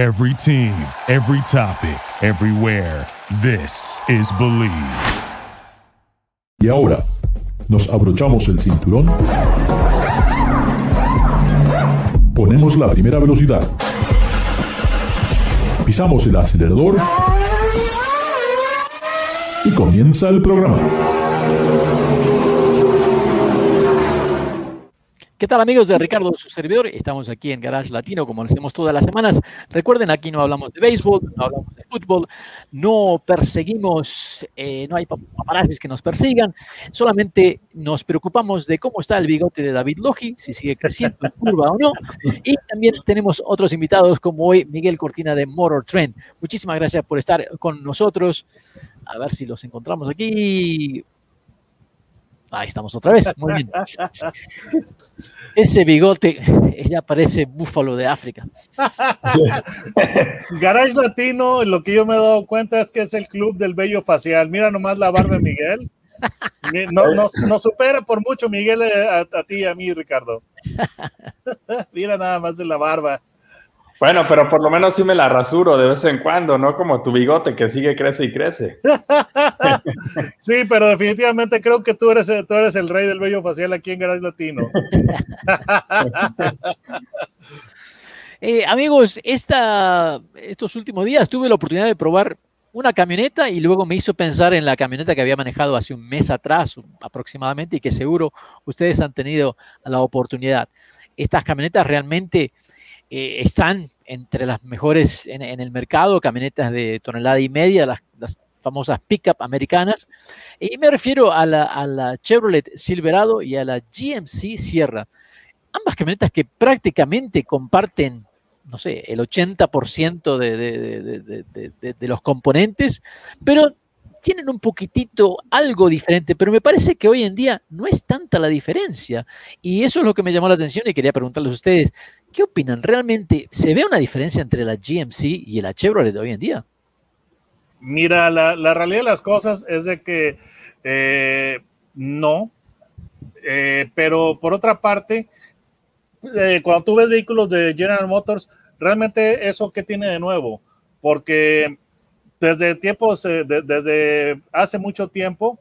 Every team, every topic, everywhere. This is Believe. Y ahora, nos abrochamos el cinturón. Ponemos la primera velocidad. Pisamos el acelerador. Y comienza el programa. ¿Qué tal amigos de Ricardo, su servidor? Estamos aquí en Garage Latino como lo hacemos todas las semanas. Recuerden, aquí no hablamos de béisbol, no hablamos de fútbol, no perseguimos, eh, no hay paparazzis que nos persigan, solamente nos preocupamos de cómo está el bigote de David Logi, si sigue creciendo en curva o no. Y también tenemos otros invitados como hoy Miguel Cortina de Motor Trend. Muchísimas gracias por estar con nosotros. A ver si los encontramos aquí. Ahí estamos otra vez. Muy bien. Ese bigote ya parece búfalo de África. Garage Latino, lo que yo me he dado cuenta es que es el club del bello facial. Mira nomás la barba de Miguel. No, no, supera por mucho Miguel eh, a, a ti y a mí, Ricardo. Mira nada más de la barba. Bueno, pero por lo menos sí me la rasuro de vez en cuando, no como tu bigote que sigue crece y crece. sí, pero definitivamente creo que tú eres, tú eres el rey del bello facial aquí en Garage Latino. Eh, amigos, esta, estos últimos días tuve la oportunidad de probar una camioneta y luego me hizo pensar en la camioneta que había manejado hace un mes atrás aproximadamente y que seguro ustedes han tenido la oportunidad. Estas camionetas realmente eh, están entre las mejores en, el mercado, camionetas de tonelada y media, las, famosas pickup americanas. Y me refiero a la, Chevrolet Silverado y a la GMC Sierra. Ambas camionetas que prácticamente comparten, no sé, el 80% de, de los componentes, pero tienen un poquitito algo diferente, pero me parece que hoy en día no es tanta la diferencia. Y eso es lo que me llamó la atención y quería preguntarles a ustedes, ¿qué opinan? ¿Realmente se ve una diferencia entre la GMC y la Chevrolet de hoy en día? Mira, la, realidad de las cosas es de que eh, no, eh, pero por otra parte, eh, cuando tú ves vehículos de General Motors, realmente eso que tiene de nuevo, porque desde tiempos, desde hace mucho tiempo,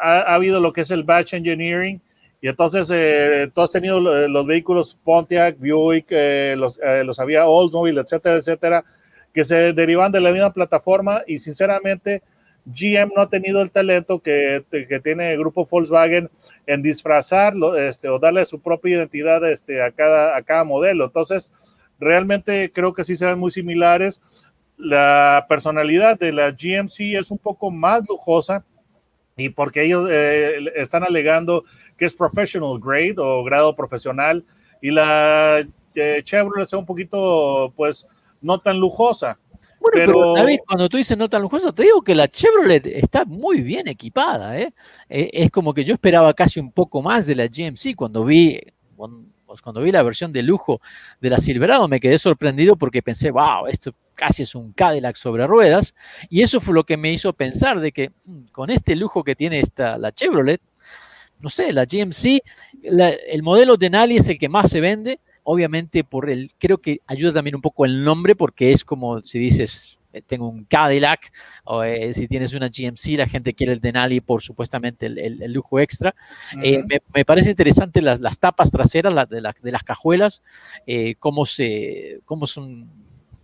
ha, habido lo que es el batch engineering, y entonces eh, tú has tenido los vehículos Pontiac, Buick, los, los había Oldsmobile, etcétera, etcétera, que se derivan de la misma plataforma y sinceramente GM no ha tenido el talento que, que tiene el grupo Volkswagen en disfrazarlo este, o darle su propia identidad este, a, cada, a cada modelo. Entonces, realmente creo que sí serán muy similares la personalidad de la GMC es un poco más lujosa y porque ellos eh, están alegando que es professional grade o grado profesional y la eh, Chevrolet es un poquito pues no tan lujosa. Bueno, pero, David, cuando tú dices no tan lujosa, te digo que la Chevrolet está muy bien equipada. ¿eh? Es como que yo esperaba casi un poco más de la GMC cuando vi, pues, cuando vi la versión de lujo de la Silverado, me quedé sorprendido porque pensé, wow, esto casi es un Cadillac sobre ruedas. Y eso fue lo que me hizo pensar de que mm, con este lujo que tiene esta, la Chevrolet, no sé, la GMC, el modelo Denali es el que más se vende, obviamente por el, creo que ayuda también un poco el nombre porque es como si dices, eh, tengo un Cadillac, o eh, si tienes una GMC, la gente quiere el Denali por supuestamente el, lujo extra. Eh, me, parece interesante las, tapas traseras de, las cajuelas, cómo, se, cómo, son,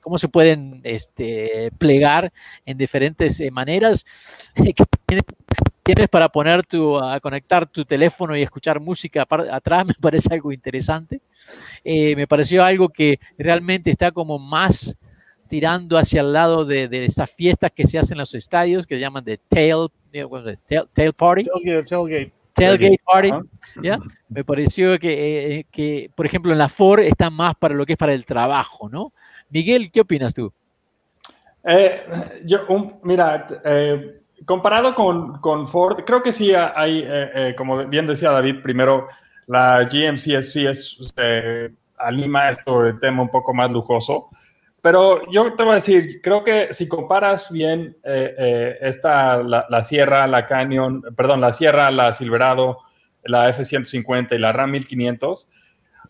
cómo se pueden este, plegar en diferentes maneras. tienes para poner tu, a conectar tu teléfono y escuchar música atrás, me parece algo interesante. me pareció algo que realmente está como más tirando hacia el lado de, de estas fiestas que se hacen en los estadios, que se llaman de tail, tail, party. Tailgate. Tailgate party, ¿ya? Me pareció que, eh, eh, que, por ejemplo, en la Ford está más para lo que es para el trabajo, ¿no? Miguel, ¿qué opinas tú? Eh, yo, mira, comparado con, con, Ford, creo que sí hay, como bien decía David, primero, la GMC sí es, anima esto el tema un poco más lujoso. Pero yo te voy a decir, creo que si comparas bien eh, eh, esta, la, Sierra, la Canyon, perdón, la Sierra, la Silverado, la F-150 y la RAM 1500,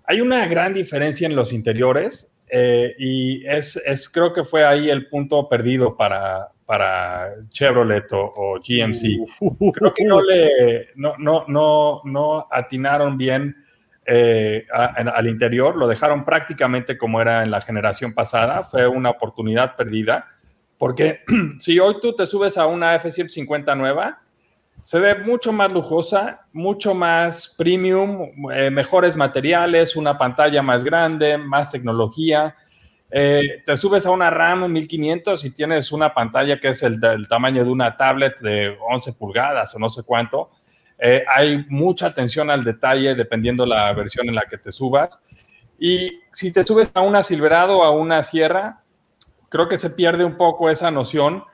hay una gran diferencia en los interiores. Eh, y es, es, creo que fue ahí el punto perdido para, para Chevrolet o, GMC. Creo que no, le, no, no, no, no atinaron bien eh, al interior, lo dejaron prácticamente como era en la generación pasada, fue una oportunidad perdida, porque si hoy tú te subes a una F-150 nueva, se ve mucho más lujosa, mucho más premium, eh, mejores materiales, una pantalla más grande, más tecnología. Eh, te subes a una RAM 1500 y tienes una pantalla que es el, tamaño de una tablet de 11 pulgadas o no sé cuánto. Eh, hay mucha atención al detalle dependiendo la versión en la que te subas. Y si te subes a una Silverado o a una Sierra, creo que se pierde un poco esa noción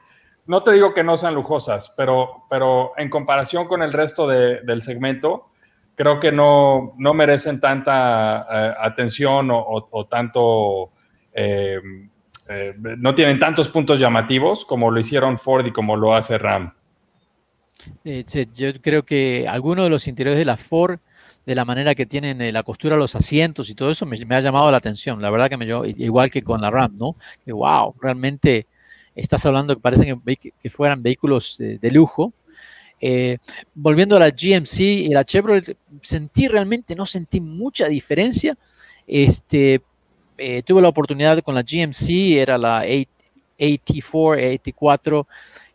no te digo que no sean lujosas, pero, pero en comparación con el resto del segmento, creo que no, no merecen tanta eh, atención o, tanto, eh, eh, no tienen tantos puntos llamativos como lo hicieron Ford y como lo hace Ram. yo creo que algunos de los interiores de la Ford, de la manera que tienen la costura, los asientos y todo eso, me, ha llamado la atención. La verdad que me igual que con la Ram, ¿no? Que wow, realmente estás hablando que parecen que, fueran vehículos de, lujo. Eh, volviendo a la GMC y la Chevrolet, sentí realmente, no sentí mucha diferencia. Este, eh, tuve la oportunidad con la GMC, era la AT4, AT4,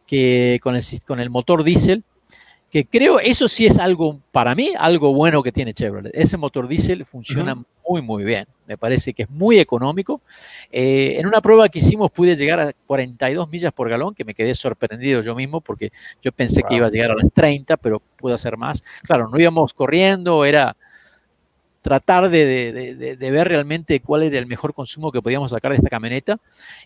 que con el, con el motor diésel, que creo eso sí es algo, para mí, algo bueno que tiene Chevrolet. Ese motor diésel funciona muy, muy bien. Me parece que es muy económico. Eh, en una prueba que hicimos pude llegar a 42 millas por galón, que me quedé sorprendido yo mismo porque yo pensé que iba a llegar a las 30, pero pude hacer más. Claro, no íbamos corriendo, era tratar de, ver realmente cuál era el mejor consumo que podíamos sacar de esta camioneta.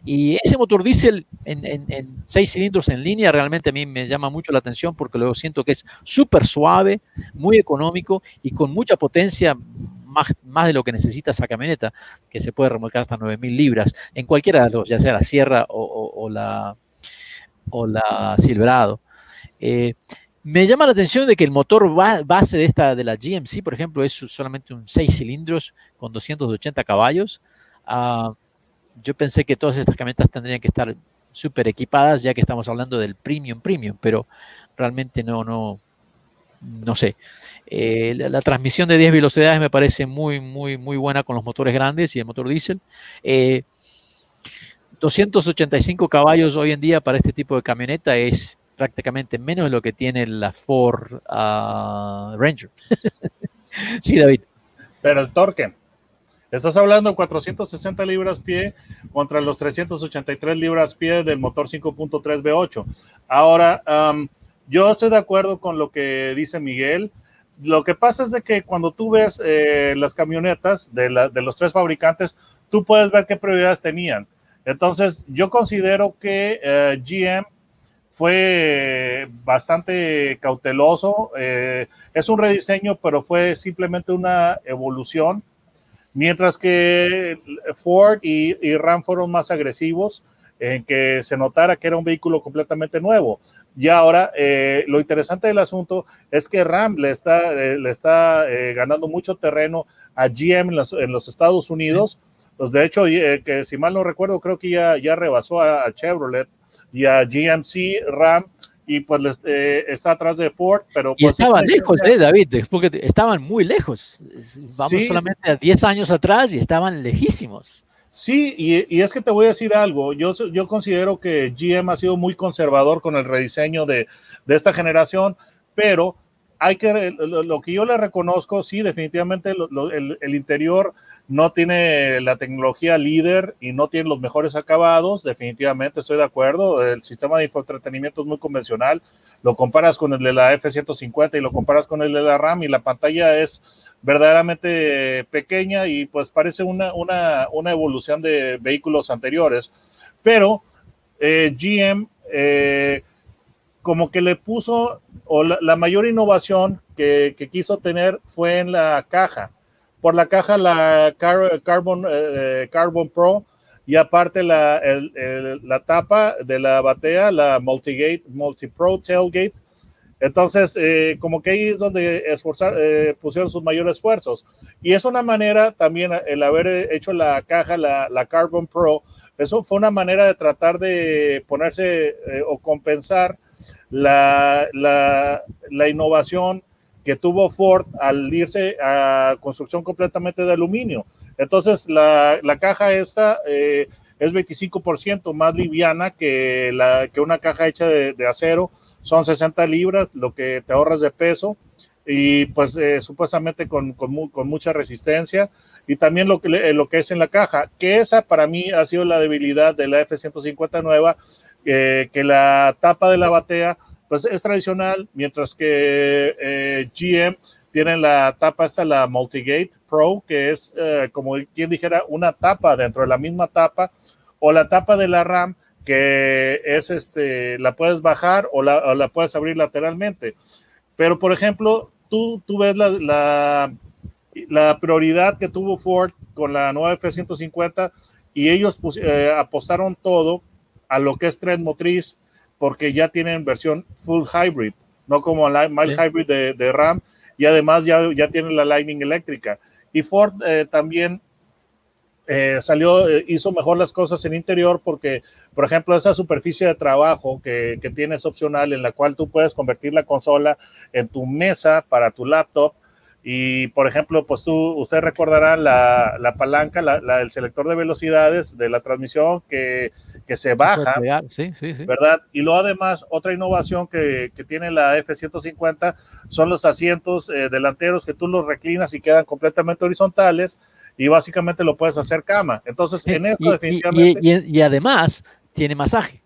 Y ese motor diésel en, seis cilindros en línea realmente a mí me llama mucho la atención porque luego siento que es súper suave, muy económico y con mucha potencia. Más, más de lo que necesita esa camioneta, que se puede remolcar hasta 9.000 libras, en cualquiera de los, ya sea la Sierra o, la, o la Silverado. Eh, me llama la atención de que el motor base de esta de la GMC, por ejemplo, es solamente un 6 cilindros con 280 caballos. Ah, yo pensé que todas estas camionetas tendrían que estar súper equipadas, ya que estamos hablando del premium premium, pero realmente no, no, no sé. Eh, la, transmisión de 10 velocidades me parece muy, muy, muy buena con los motores grandes y el motor diésel. 285 eh, caballos hoy en día para este tipo de camioneta es prácticamente menos de lo que tiene la Ford ah, Ranger. sí, David. Pero el torque. Estás hablando de 460 libras pie contra los 383 libras pie del motor 5.3 V8. Ahora, yo estoy de acuerdo con lo que dice Miguel. Lo que pasa es de que cuando tú ves eh, las camionetas de, los tres fabricantes, tú puedes ver qué prioridades tenían. Entonces, yo considero que eh, GM fue bastante cauteloso. Eh, es un rediseño, pero fue simplemente una evolución. Mientras que Ford y, Ram fueron más agresivos en que se notara que era un vehículo completamente nuevo. Y ahora, eh, lo interesante del asunto es que Ram le está, eh, le está ganando mucho terreno a GM en los, Estados Unidos. Pues de hecho, que si mal no recuerdo, creo que ya, ya rebasó a Chevrolet y a GMC Ram y pues eh, está atrás de Ford, pero... y pues, estaban lejos, eh, David, porque estaban muy lejos. Vamos solamente a 10 años atrás y estaban lejísimos. Sí, y, es que te voy a decir algo, yo, yo considero que GM ha sido muy conservador con el rediseño de, de esta generación, pero hay que, lo, que yo le reconozco, sí, definitivamente el, interior no tiene la tecnología líder y no tiene los mejores acabados, definitivamente estoy de acuerdo, el sistema de infoentretenimiento es muy convencional, lo comparas con el de la F-150 y lo comparas con el de la RAM y la pantalla es verdaderamente pequeña y pues parece una, una, una evolución de vehículos anteriores, pero eh, GM... Eh, como que le puso, o la, mayor innovación que, quiso tener fue en la caja. Por la caja, la Carbon, eh, Carbon Pro, y aparte la, la tapa de la batea, la Multigate, Multi Pro Tailgate, Entonces, eh, como que ahí es donde esforzar, eh, pusieron sus mayores esfuerzos. Y es una manera también el haber hecho la caja, la, la Carbon Pro, eso fue una manera de tratar de ponerse eh, o compensar la, la, la, innovación que tuvo Ford al irse a construcción completamente de aluminio. Entonces, la, la caja esta eh, es 25% más liviana que, la, que una caja hecha de, acero. Son 60 libras, lo que te ahorras de peso y pues eh, supuestamente con, con, con, mucha resistencia y también lo que, lo que es en la caja, que esa para mí ha sido la debilidad de la F-150 nueva, eh, que la tapa de la batea pues es tradicional, mientras que eh, GM tiene la tapa esta, la Multigate Pro, que es eh, como quien dijera una tapa dentro de la misma tapa, o la tapa de la RAM, que es este, la puedes bajar o la, o la puedes abrir lateralmente. Pero, por ejemplo, tú, tú ves la, la, la, prioridad que tuvo Ford con la nueva F-150 y ellos pues, eh, apostaron todo a lo que es tren motriz porque ya tienen versión full hybrid, no como la mild sí. hybrid de, de, RAM y además ya, ya tienen la Lightning eléctrica. Y Ford eh, también eh, salió, eh, hizo mejor las cosas en interior porque, por ejemplo, esa superficie de trabajo que, que, tienes opcional en la cual tú puedes convertir la consola en tu mesa para tu laptop. Y, por ejemplo, pues tú, usted recordará la, la palanca, la, la, el selector de velocidades de la transmisión que, que se baja, sí, sí, sí. ¿verdad? Y luego además, otra innovación que, que tiene la F-150 son los asientos eh, delanteros que tú los reclinas y quedan completamente horizontales y básicamente lo puedes hacer cama. Entonces, en esto y, definitivamente... Y, y, y, además tiene masaje.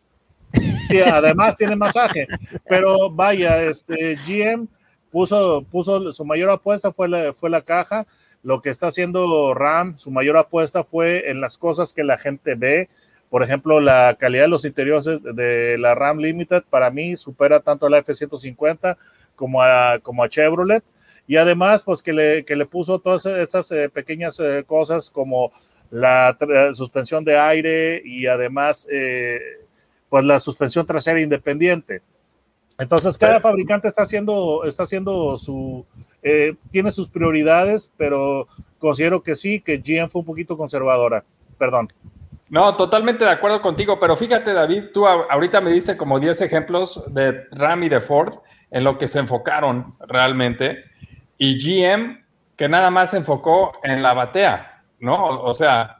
Sí, además tiene masaje. Pero vaya, este GM puso, puso su mayor apuesta fue la, fue la caja. Lo que está haciendo RAM, su mayor apuesta fue en las cosas que la gente ve. Por ejemplo, la calidad de los interiores de la RAM Limited para mí supera tanto a la F-150 como a, como a Chevrolet y además pues que le, que le puso todas estas eh, pequeñas eh, cosas como la suspensión de aire y además eh, pues la suspensión trasera independiente. Entonces cada fabricante está haciendo, está haciendo su, eh, tiene sus prioridades, pero considero que sí, que GM fue un poquito conservadora. Perdón. No, totalmente de acuerdo contigo, pero fíjate David, tú ahorita me diste como 10 ejemplos de Ram y de Ford en lo que se enfocaron realmente y GM que nada más se enfocó en la batea, ¿no? O sea,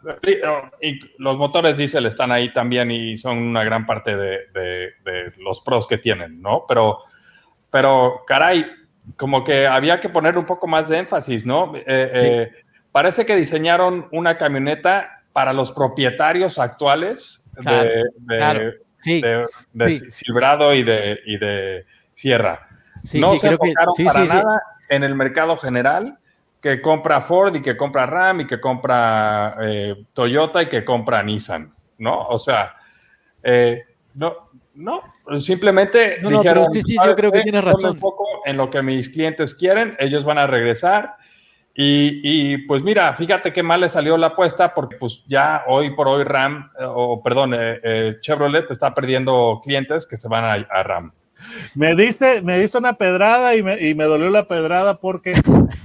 y los motores diésel están ahí también y son una gran parte de, de, de los pros que tienen, ¿no? Pero, pero, caray, como que había que poner un poco más de énfasis, ¿no? Eh, sí. eh, parece que diseñaron una camioneta para los propietarios actuales claro, de, de, claro. Sí, de, sí. Silbrado y de, y de Sierra. Sí, no sí, se enfocaron que, para nada en el mercado general que compra Ford y que compra Ram y que compra eh, Toyota y que compra Nissan, ¿no? O sea, eh, no, no, simplemente no, no, dijeron, sí, sí, yo creo que tienes razón. Me enfoco en lo que mis clientes quieren, ellos van a regresar y, pues mira, fíjate qué mal le salió la apuesta porque pues ya hoy por hoy Ram, eh, o perdón, eh, Chevrolet está perdiendo clientes que se van a, a Ram. Me diste, me diste una pedrada y me, y me dolió la pedrada porque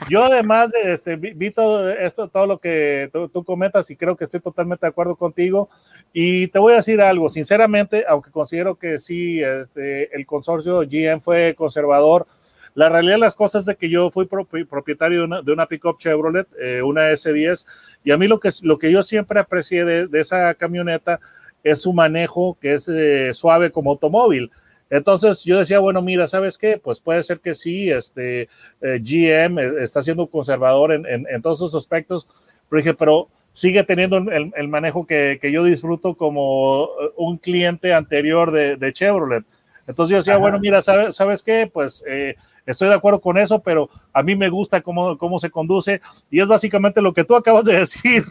yo además este, vi, vi, todo esto, todo lo que tú, tú, comentas y creo que estoy totalmente de acuerdo contigo. Y te voy a decir algo, sinceramente, aunque considero que sí, este, el consorcio GM fue conservador, la realidad de las cosas es de que yo fui propietario de una, de una pickup Chevrolet, eh, una S10, y a mí lo que, lo que yo siempre aprecié de, de esa camioneta es su manejo, que es eh, suave como automóvil. Entonces yo decía, bueno, mira, ¿sabes qué? Pues puede ser que sí, este eh, GM está siendo conservador en, en, en, todos esos aspectos, pero dije, pero sigue teniendo el, el manejo que, que, yo disfruto como un cliente anterior de, de Chevrolet. Entonces yo decía, Ajá. bueno, mira, ¿sabes, ¿sabes qué? Pues eh, estoy de acuerdo con eso, pero a mí me gusta cómo, cómo se conduce y es básicamente lo que tú acabas de decir.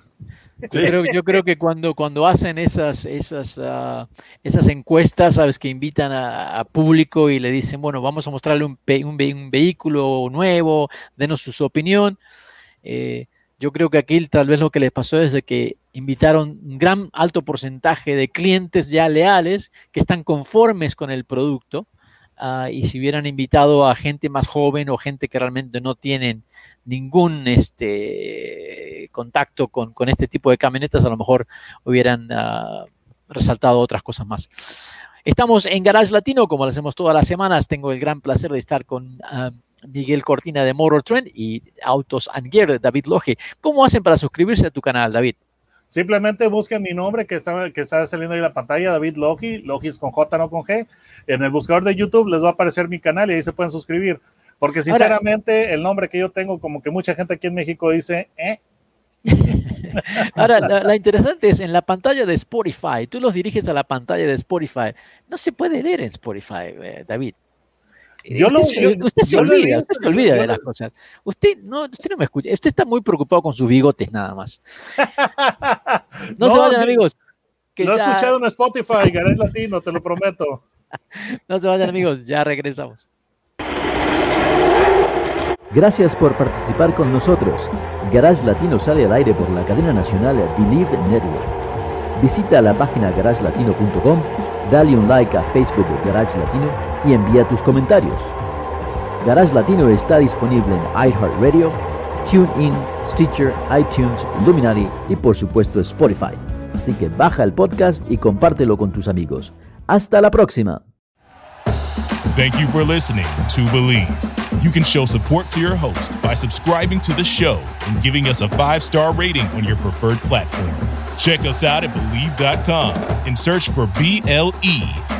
Yo creo, que cuando, cuando hacen esas, esas, uh, esas encuestas, sabes, que invitan a, público y le dicen, bueno, vamos a mostrarle un, un, vehículo nuevo, denos su opinión. Eh, yo creo que aquí tal vez lo que les pasó es que invitaron un gran alto porcentaje de clientes ya leales que están conformes con el producto ah, y si hubieran invitado a gente más joven o gente que realmente no tienen ningún este, contacto con, con este tipo de camionetas, a lo mejor hubieran ah, resaltado otras cosas más. Estamos en Garage Latino, como lo hacemos todas las semanas. Tengo el gran placer de estar con ah, Miguel Cortina de Motor Trend y Autos and Gear, David Loge. ¿Cómo hacen para suscribirse a tu canal, David? Simplemente busquen mi nombre que está, que está saliendo ahí en la pantalla, David Logi, Logi es con J, no con G. En el buscador de YouTube les va a aparecer mi canal y ahí se pueden suscribir. Porque sinceramente el nombre que yo tengo, como que mucha gente aquí en México dice, ¿eh? Ahora, la, interesante es en la pantalla de Spotify, tú los diriges a la pantalla de Spotify. No se puede leer en Spotify, eh, David. Yo usted, lo, usted se olvida, usted se olvida de las cosas. Usted no, usted no me escucha, usted está muy preocupado con sus bigotes nada más. No, se vayan, amigos. Que no he escuchado en Spotify, Garage Latino, te lo prometo. no se vayan, amigos, ya regresamos. Gracias por participar con nosotros. Garage Latino sale al aire por la cadena nacional Believe Network. Visita la página garagelatino.com, dale un like a Facebook de Garage Latino y envía tus comentarios. Garage Latino está disponible en iHeartRadio, TuneIn, Stitcher, iTunes, Luminary y por supuesto Spotify. Así que baja el podcast y compártelo con tus amigos. Hasta la próxima. Thank you for listening to Believe. You can show support to your host by subscribing to the show and giving us a five star rating on your preferred platform. Check us out at Believe.com and search for B L E